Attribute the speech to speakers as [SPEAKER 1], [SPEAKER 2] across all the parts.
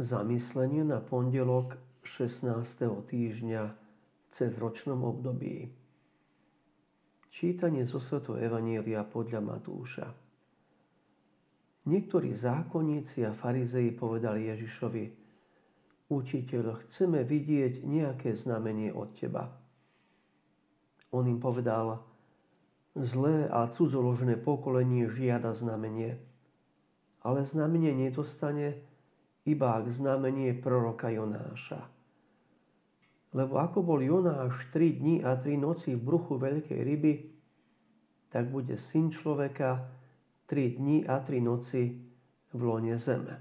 [SPEAKER 1] Zamyslenie na pondelok 16. týždňa v cezročnom období. Čítanie zo Sveto Evanília podľa Matúša. Niektorí zákonníci a farizei povedali Ježišovi, Učiteľ, chceme vidieť nejaké znamenie od teba. On im povedal, zlé a cudzoložné pokolenie žiada znamenie, ale znamenie nedostane, iba k znamenie proroka Jonáša. Lebo ako bol Jonáš tri dni a tri noci v bruchu veľkej ryby, tak bude syn človeka tri dni a tri noci v lone zeme.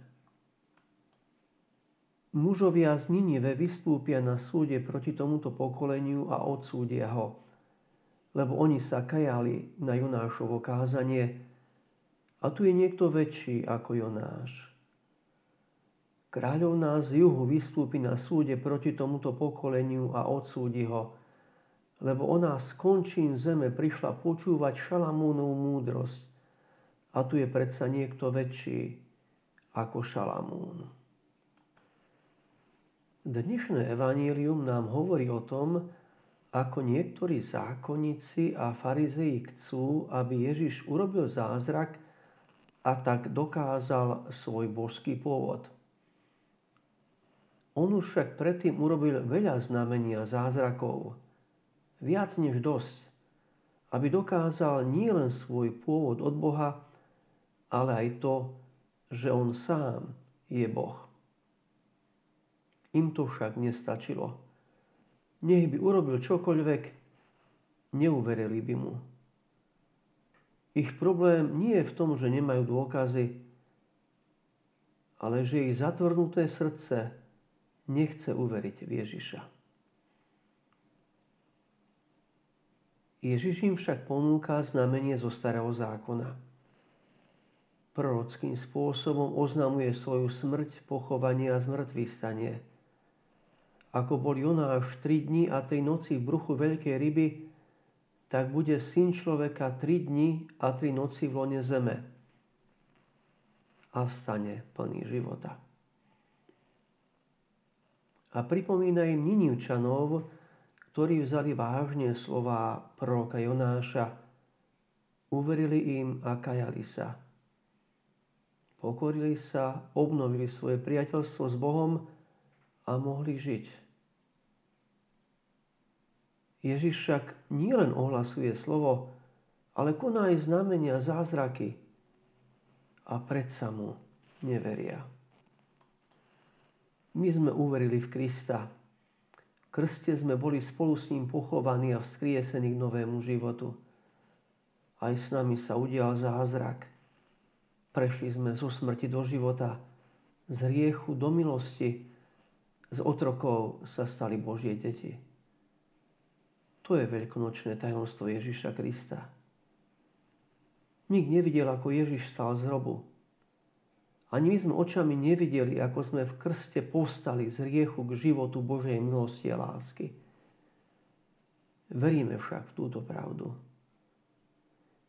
[SPEAKER 1] Mužovia z Ninive vystúpia na súde proti tomuto pokoleniu a odsúdia ho, lebo oni sa kajali na Jonášovo kázanie a tu je niekto väčší ako Jonáš. Kráľovná z juhu vystúpi na súde proti tomuto pokoleniu a odsúdi ho, lebo ona z končín zeme prišla počúvať Šalamúnovú múdrosť. A tu je predsa niekto väčší ako Šalamún. Dnešné evanílium nám hovorí o tom, ako niektorí zákonníci a farizei chcú, aby Ježiš urobil zázrak a tak dokázal svoj božský pôvod. On už však predtým urobil veľa znamení a zázrakov, viac než dosť, aby dokázal nielen svoj pôvod od Boha, ale aj to, že on sám je Boh. Im to však nestačilo. Nech by urobil čokoľvek, neuverili by mu. Ich problém nie je v tom, že nemajú dôkazy, ale že ich zatvrnuté srdce nechce uveriť v Ježiša. Ježiš im však ponúka znamenie zo starého zákona. Prorockým spôsobom oznamuje svoju smrť, pochovanie a zmrtvý stanie. Ako bol Jonáš 3 dní a 3 noci v bruchu veľkej ryby, tak bude syn človeka 3 dní a 3 noci v lone zeme a vstane plný života a pripomína im Ninivčanov, ktorí vzali vážne slova proroka Jonáša, uverili im a kajali sa. Pokorili sa, obnovili svoje priateľstvo s Bohom a mohli žiť. Ježiš však nielen ohlasuje slovo, ale koná aj znamenia, zázraky a predsa mu neveria. My sme uverili v Krista. V krste sme boli spolu s ním pochovaní a vzkriesení k novému životu. Aj s nami sa udial zázrak. Prešli sme zo smrti do života, z riechu do milosti, z otrokov sa stali Božie deti. To je veľkonočné tajomstvo Ježiša Krista. Nik nevidel, ako Ježiš stal z hrobu. Ani my sme očami nevideli, ako sme v krste postali z riechu k životu Božej milosti a lásky. Veríme však v túto pravdu.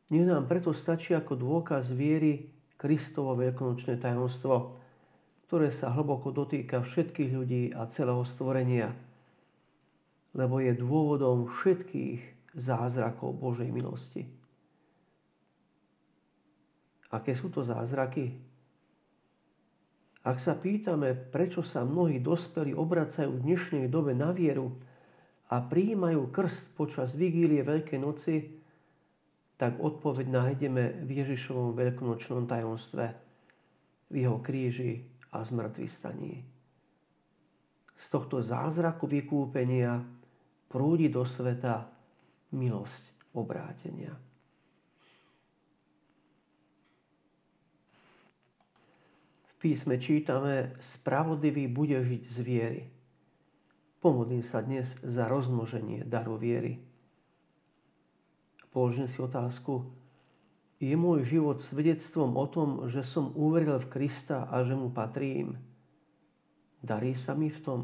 [SPEAKER 1] Nech nám preto stačí ako dôkaz viery Kristovo veľkonočné tajomstvo, ktoré sa hlboko dotýka všetkých ľudí a celého stvorenia, lebo je dôvodom všetkých zázrakov Božej milosti. Aké sú to zázraky? Ak sa pýtame, prečo sa mnohí dospelí obracajú v dnešnej dobe na vieru a prijímajú krst počas vigílie Veľkej noci, tak odpoveď nájdeme v Ježišovom veľkonočnom tajomstve, v jeho kríži a zmrtvý staní. Z tohto zázraku vykúpenia prúdi do sveta milosť obrátenia. Písme čítame, spravodlivý bude žiť z viery. Pomodlím sa dnes za rozmnoženie daru viery. Položím si otázku, je môj život svedectvom o tom, že som uveril v Krista a že mu patrím? Darí sa mi v tom?